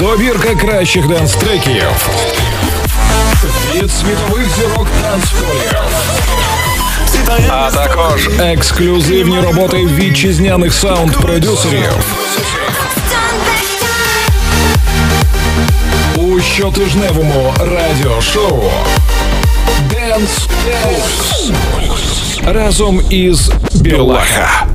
Добірка кращих денс-треків від світових зірок танцполів. А також ексклюзивні роботи вітчизняних саунд-продюсерів. У щотижневому радіошоу Dance Pulse разом із Білаха.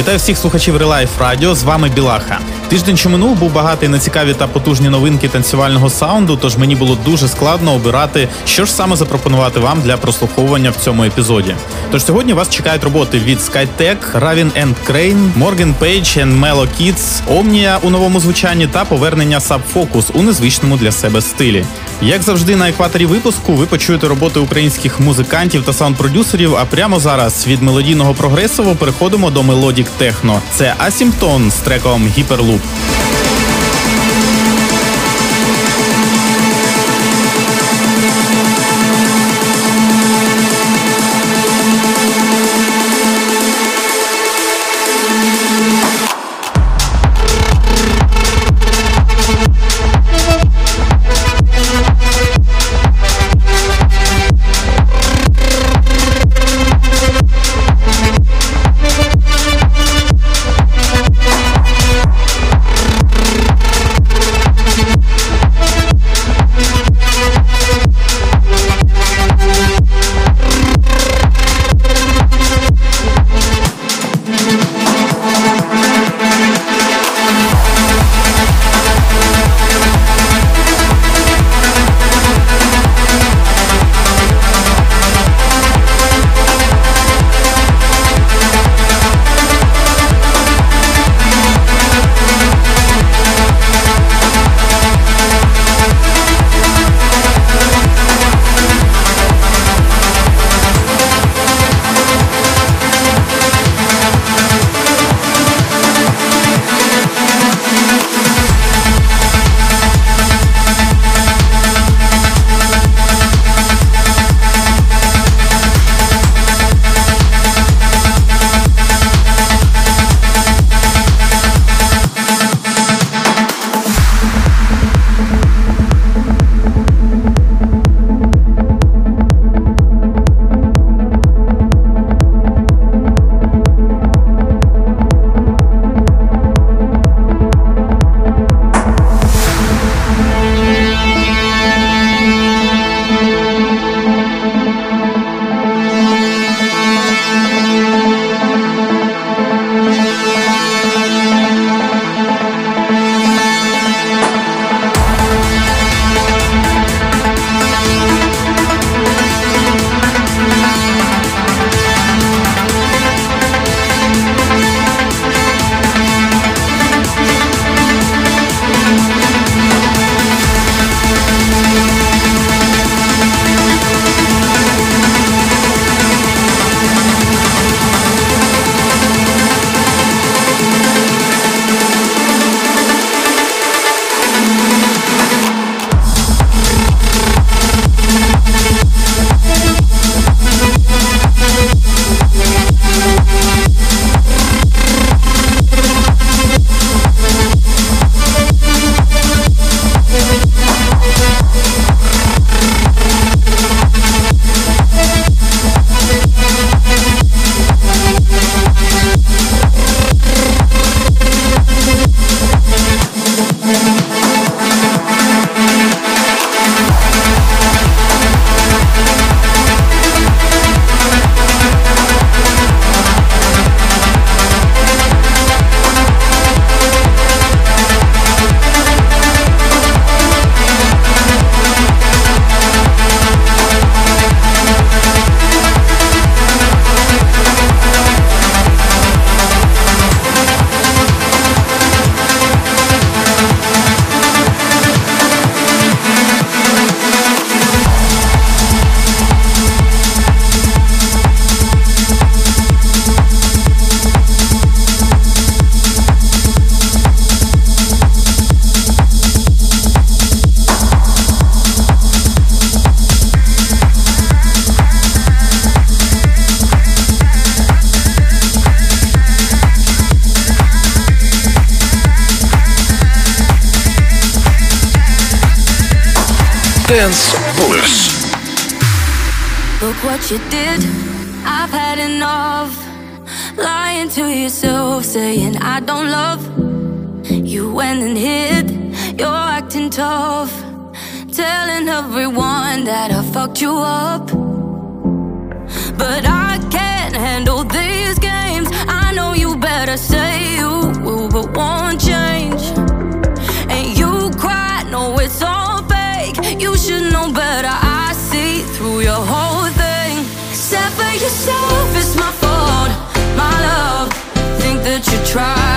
Вітаю всіх слухачів Релайф Радіо. З вами Білаха. Тиждень, що минув, був багатий на цікаві та потужні новинки танцювального саунду. Тож мені було дуже складно обирати, що ж саме запропонувати вам для прослуховування в цьому епізоді. Тож сьогодні вас чекають роботи від Skytech, Raven and Kreyn, Morgan Page and Mellow Kids, Omnia у новому звучанні та повернення Sub Focus у незвичному для себе стилі. Як завжди, на екваторі випуску ви почуєте роботи українських музикантів та саунд-продюсерів. А прямо зараз від мелодійного прогресиву переходимо до melodic техно. Це Асімптон з треком Hyperloop. try.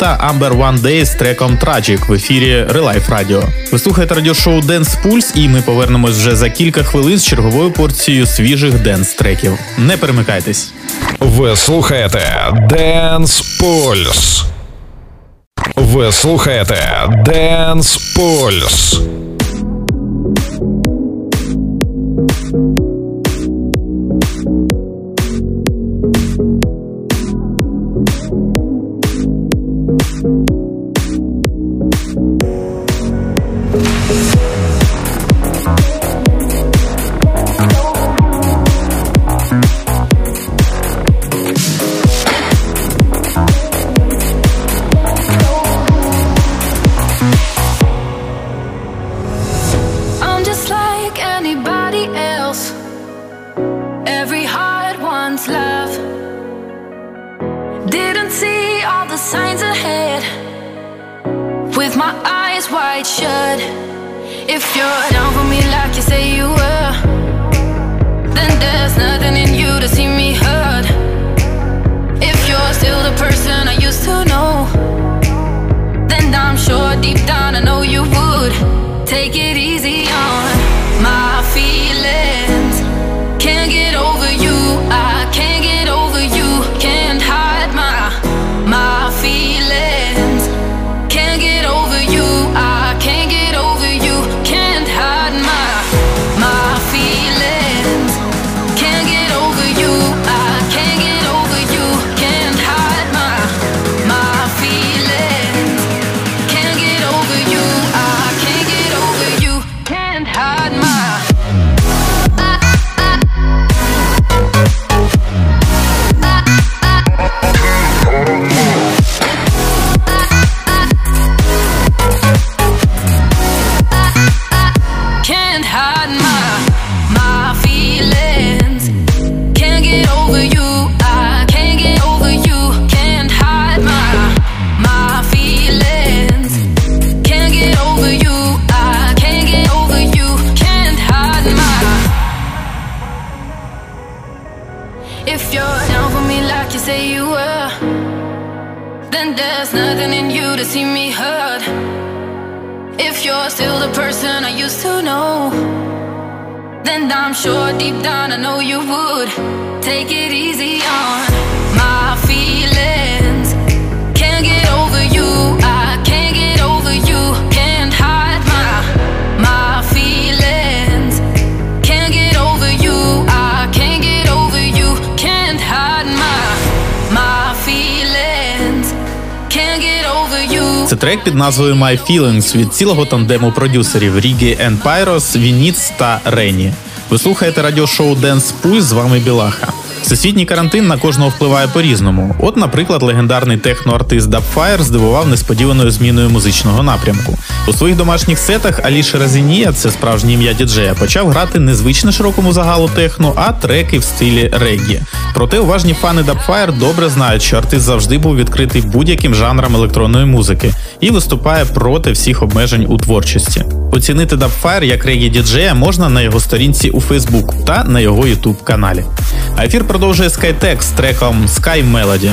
та Amber One Day з треком Tragic в ефірі Relife Radio. Ви слухаєте радіошоу Dance Pulse і ми повернемось вже за кілька хвилин з черговою порцією свіжих денс треків. Не перемикайтесь. Ви слухаєте Dance Pulse. Ви слухаєте Dance Pulse. Take it easy. Це трек під назвою My Feelings від цілого тандему продюсерів Рігі Pyros, Вініц та Рені. Ви слухаєте радіошоу Dance Pulse, з вами Білаха. Всесвітній карантин на кожного впливає по-різному. От, наприклад, легендарний техноартист Dubfire здивував несподіваною зміною музичного напрямку. У своїх домашніх сетах Аліша Разінія, це справжнє ім'я діджея, почав грати не звичне широкому загалу техно, а треки в стилі реггі. Проте уважні фани Dubfire добре знають, що артист завжди був відкритий будь-яким жанрам електронної музики і виступає проти всіх обмежень у творчості. Оцінити Dubfire як регі діджея можна на його сторінці у Facebook та на його YouTube каналі. А ефір продовжує Skytech з треком Sky Melody.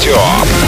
Радио.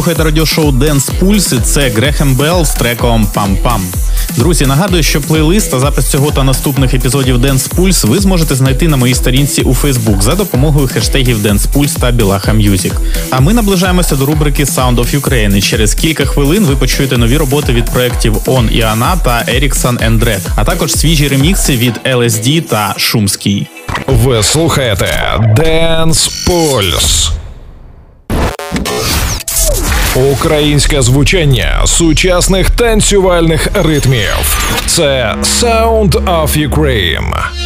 Слухаєте радіошоу Dance Pulse. Це Грехем Белл з треком Пам-Пам. Друзі, нагадую, що плейлист та запис цього та наступних епізодів Dance Pulse ви зможете знайти на моїй сторінці у Facebook за допомогою хештегів Dance Pulse та Білаха Music. А ми наближаємося до рубрики Sound of Ukraine. І Через кілька хвилин ви почуєте нові роботи від проєктів On і Ана та Ericsson and Red, а також свіжі ремікси від LSD та Шумський. Ви слухаєте Dance Pulse. Українське звучання сучасних танцювальних ритмів. Це Sound of Ukraine.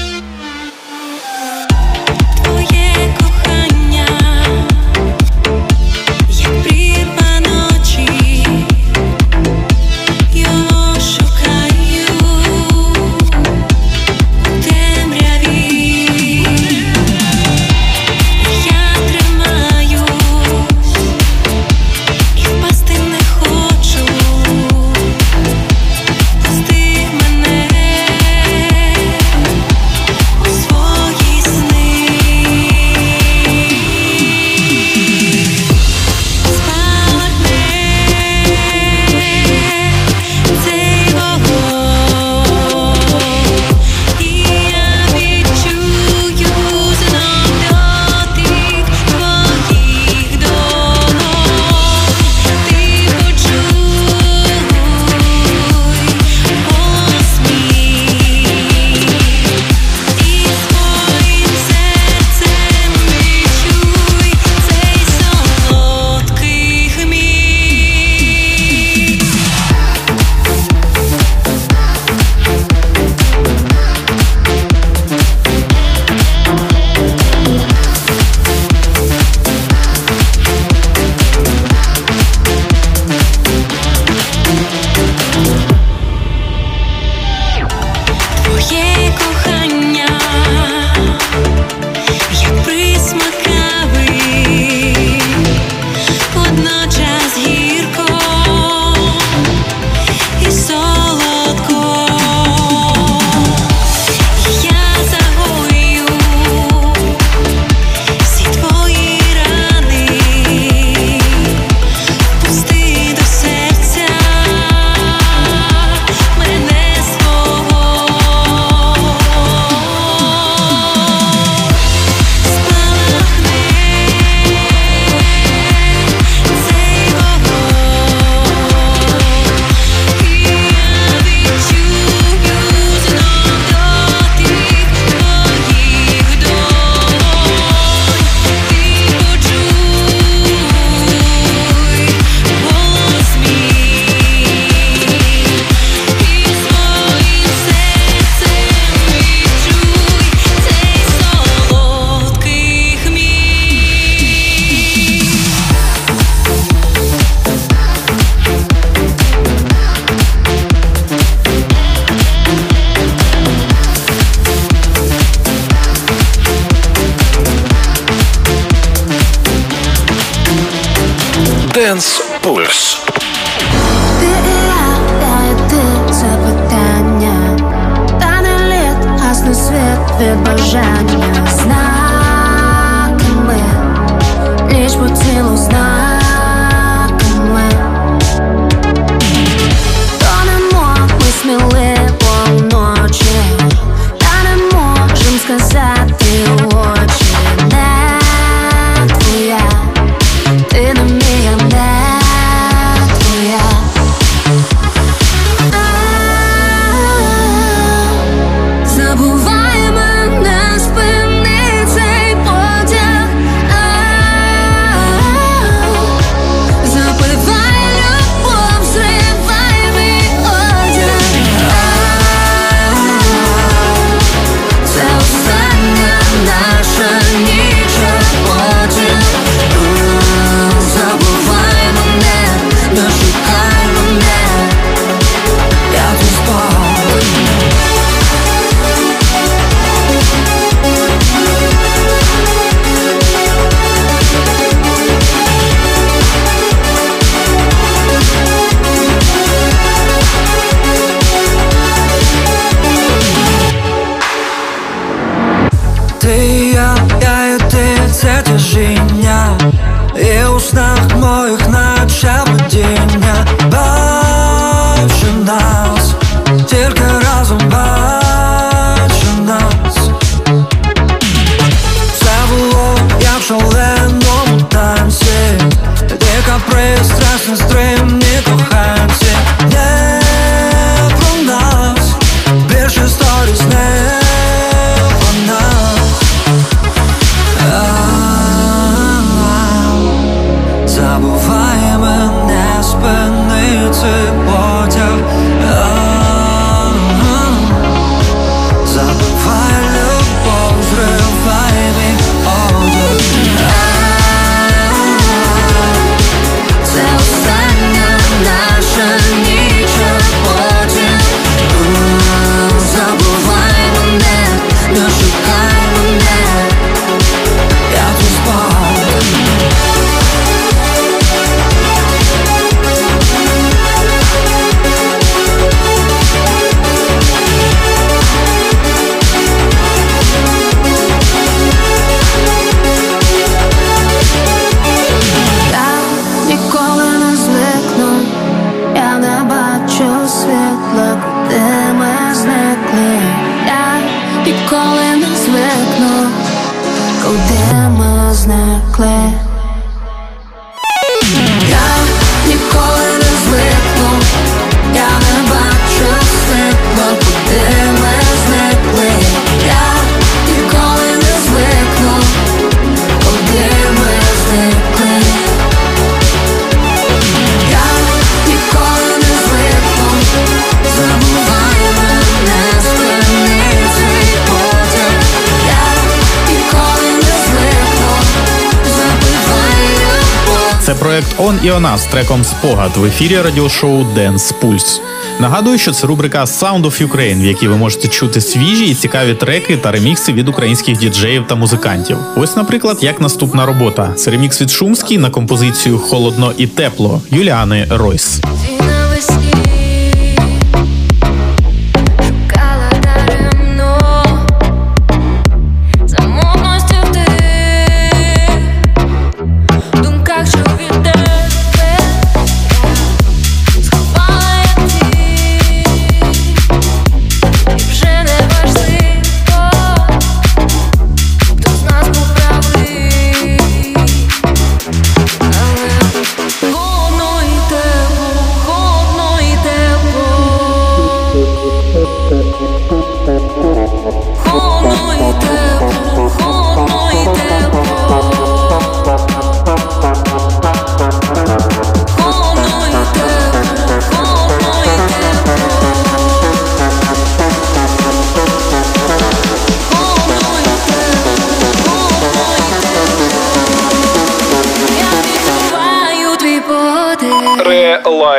проект Он і Она з треком Спогад в ефірі радіошоу Денс Пульс. Нагадую, що це рубрика Sound of Ukraine, в якій ви можете чути свіжі і цікаві треки та ремікси від українських діджеїв та музикантів. Ось, наприклад, як наступна робота: це ремікс від Шумський на композицію Холодно і тепло Юліани Ройс.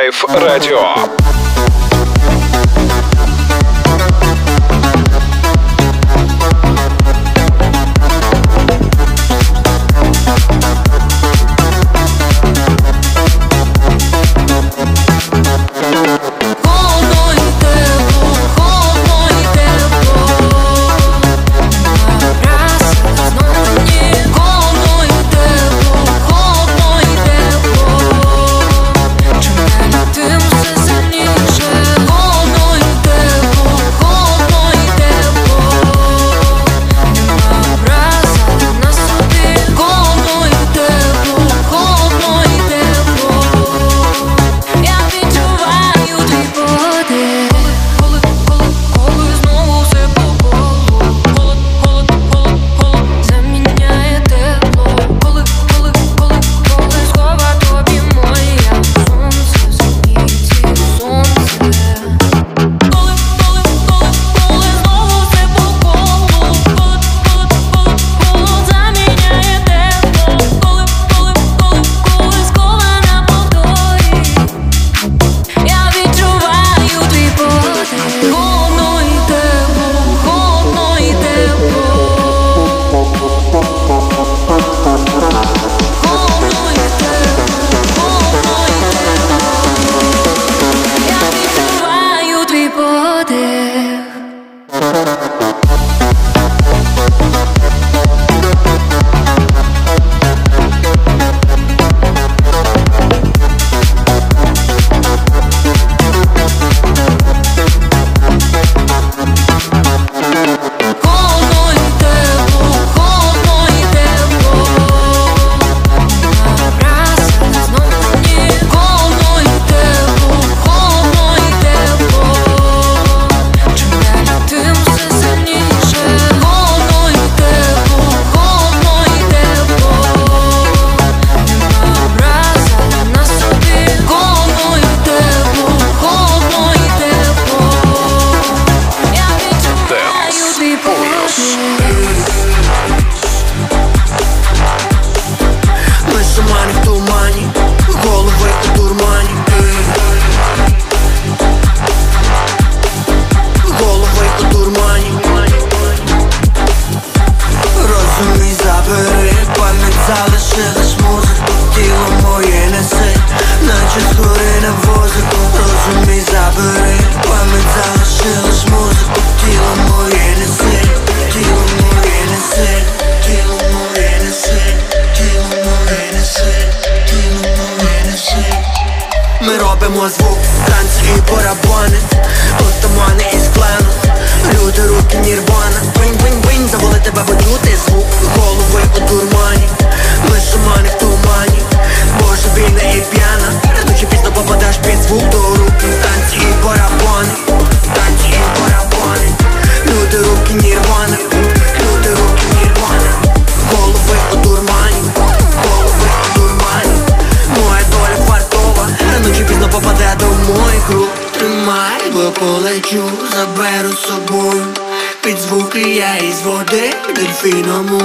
Лайф радіо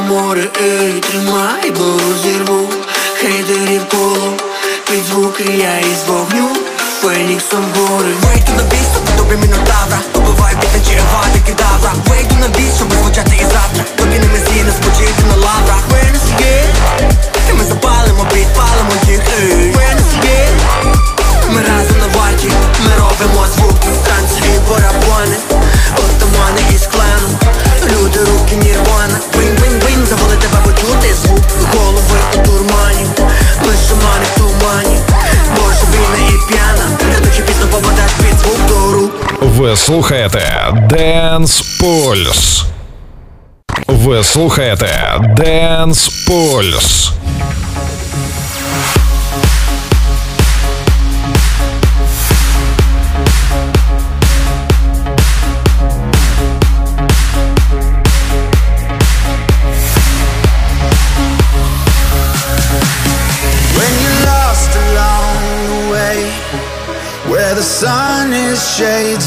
море, ей, тримай, бо зірву Хейтерів коло, під звуки я із вогню Феніксом гори Вийду на біс, тобі мінотавра Побиваю під ночі вати кедавра. Вийду на біс, щоб звучати і завтра. Тобі не мезіна, спочити на лаврах. Венес є, і ми запалимо, підпалимо їх. Ей, є, ми разом на варті. Ми робимо звук на станції барабани Отамани із клану Люди, руки, нірвана. Дозволи тебе почути звук голови у дурмані. Лише мани в тумані. Боже, вільна і п'яна. Я дуже пізно попадеш під звук до рук. Ви слухаєте Dance Pulse. Ви слухаєте Dance Pulse.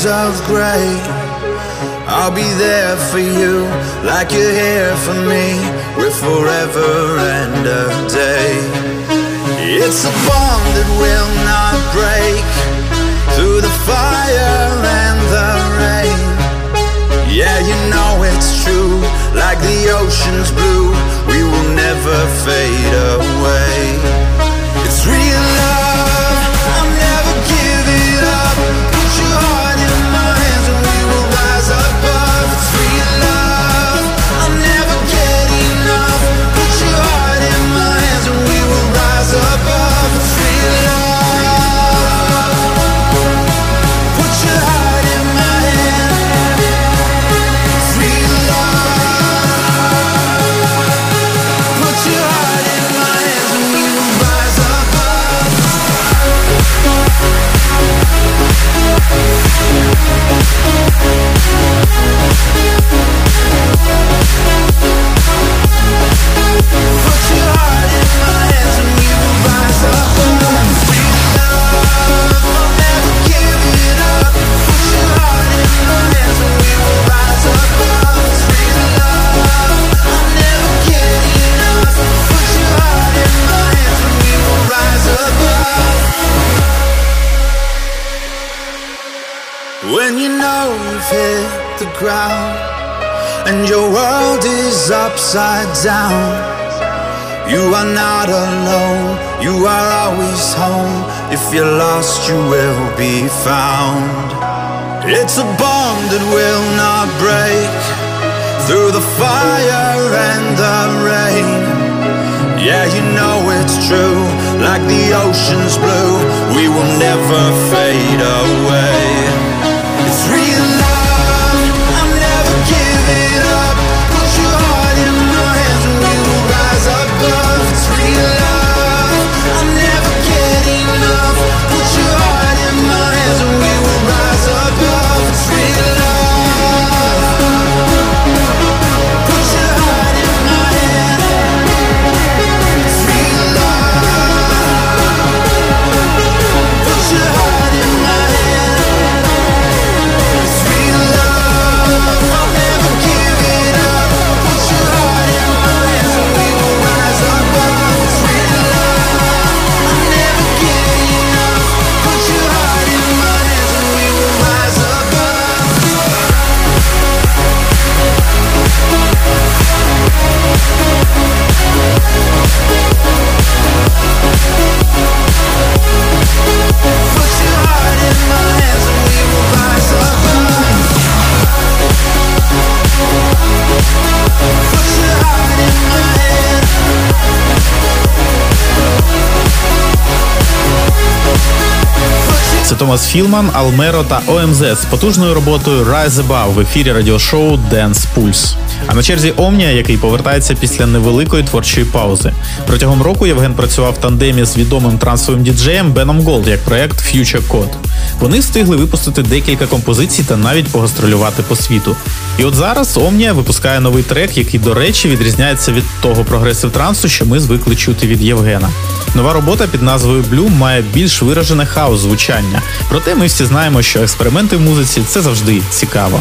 of gray. I'll be there for you, like you're here for me. We're forever and a day. It's a bond that will not break through the fire and the rain. Yeah, you know it's true, like the ocean's blue. We will never fade away. Томас Філман, Алмеро та ОМЗ з потужною роботою Rise Above в ефірі радіошоу Dance Pulse. А на черзі Омнія, який повертається після невеликої творчої паузи. Протягом року Євген працював в тандемі з відомим трансовим діджеєм Беном Голд як проект Future Code. Вони встигли випустити декілька композицій та навіть погастролювати по світу. І от зараз Омнія випускає новий трек, який, до речі, відрізняється від того progressive трансу, що ми звикли чути від Євгена. Нова робота під назвою Blue має більш виражене хаос звучання. Проте ми всі знаємо, що експерименти в музиці це завжди цікаво.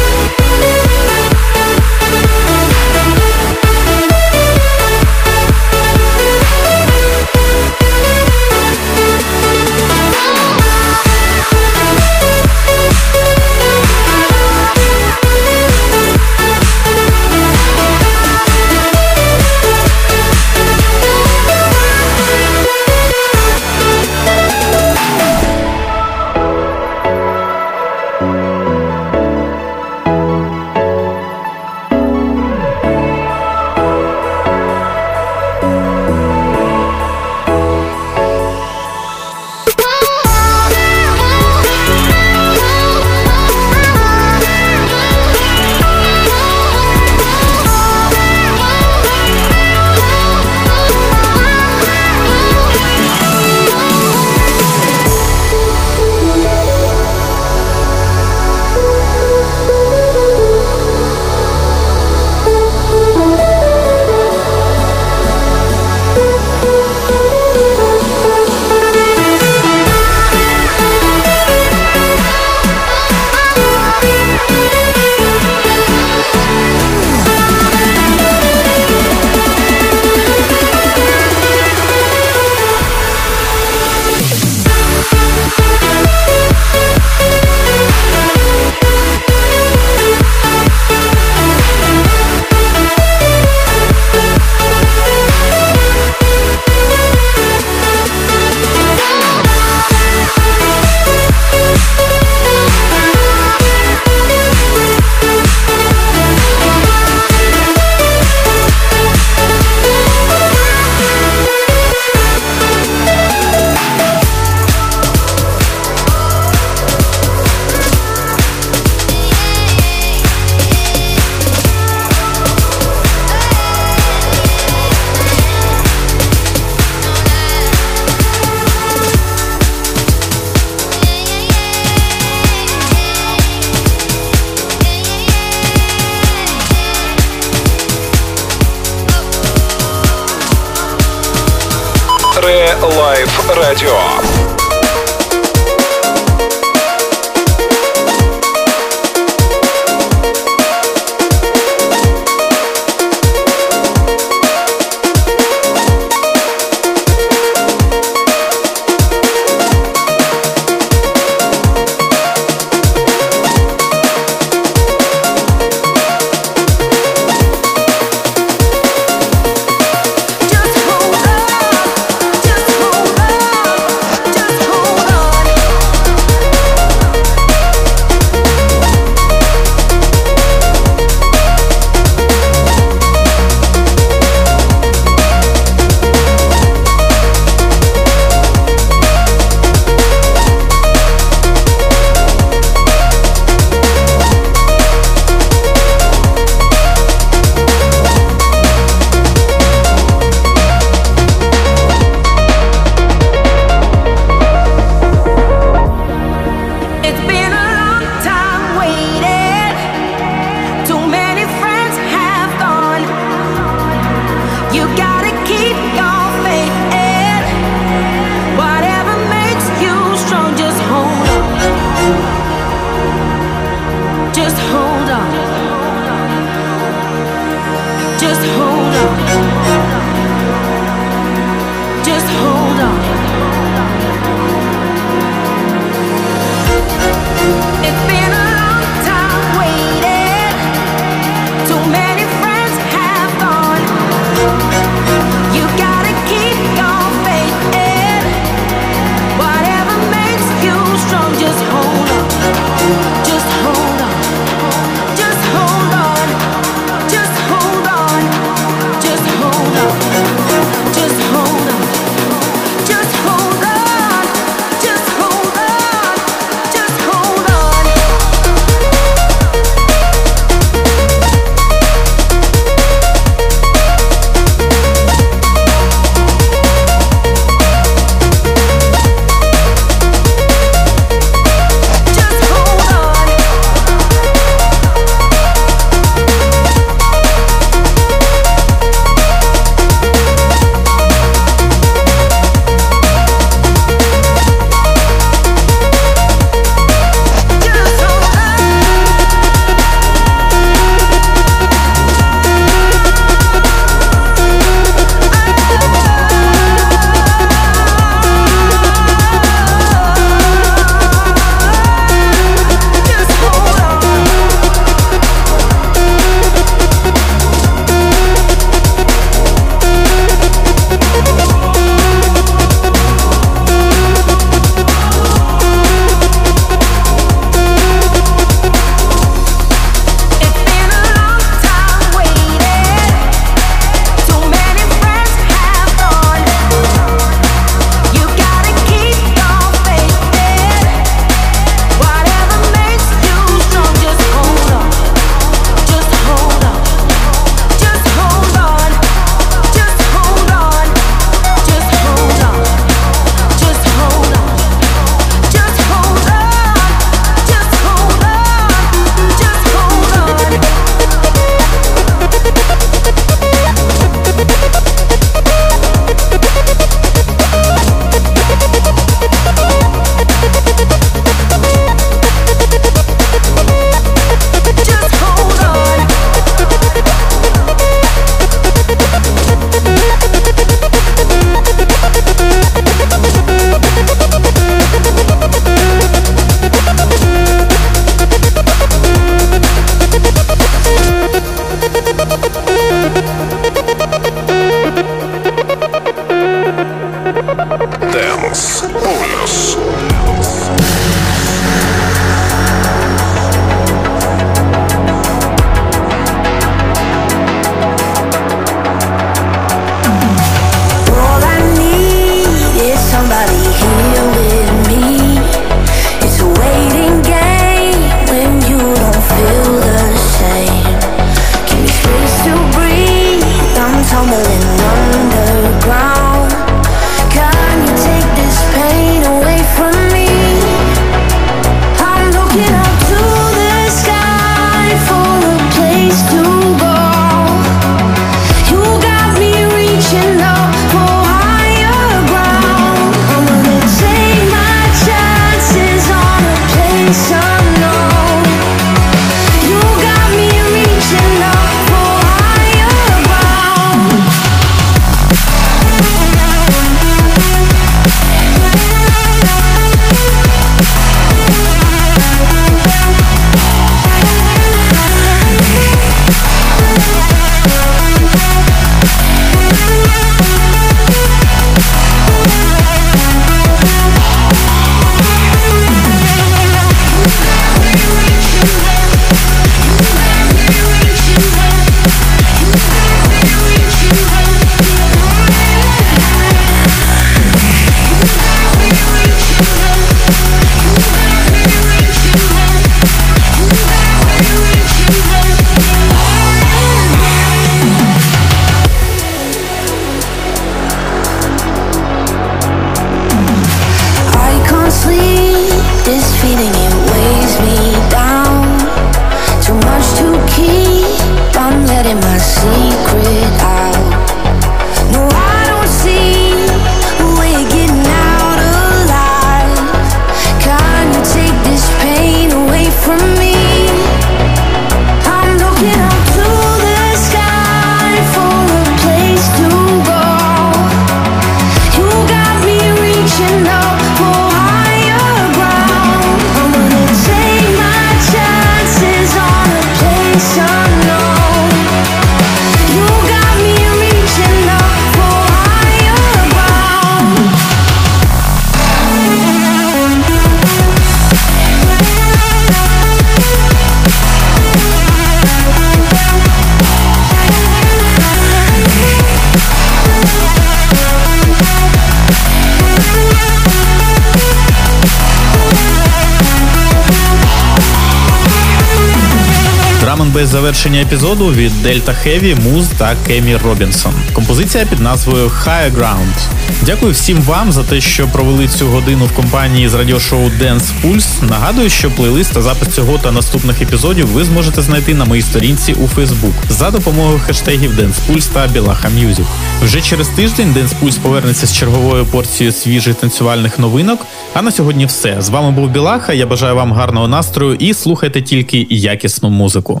Під завершення епізоду від Дельта Хеві, Муз та Кемі Робінсон. Композиція під назвою Higher Ground. Дякую всім вам за те, що провели цю годину в компанії з радіошоу Dance Pulse. Нагадую, що плейлист та запис цього та наступних епізодів ви зможете знайти на моїй сторінці у Facebook за допомогою хештегів Dance Pulse та Білаха Music. Вже через тиждень Dance Pulse повернеться з черговою порцією свіжих танцювальних новинок. А на сьогодні все. З вами був Білаха. Я бажаю вам гарного настрою і слухайте тільки якісну музику.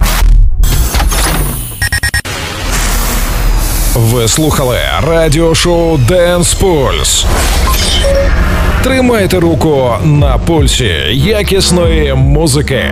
Ви слухали радіошоу Dance Pulse. Тримайте руку на пульсі якісної музики.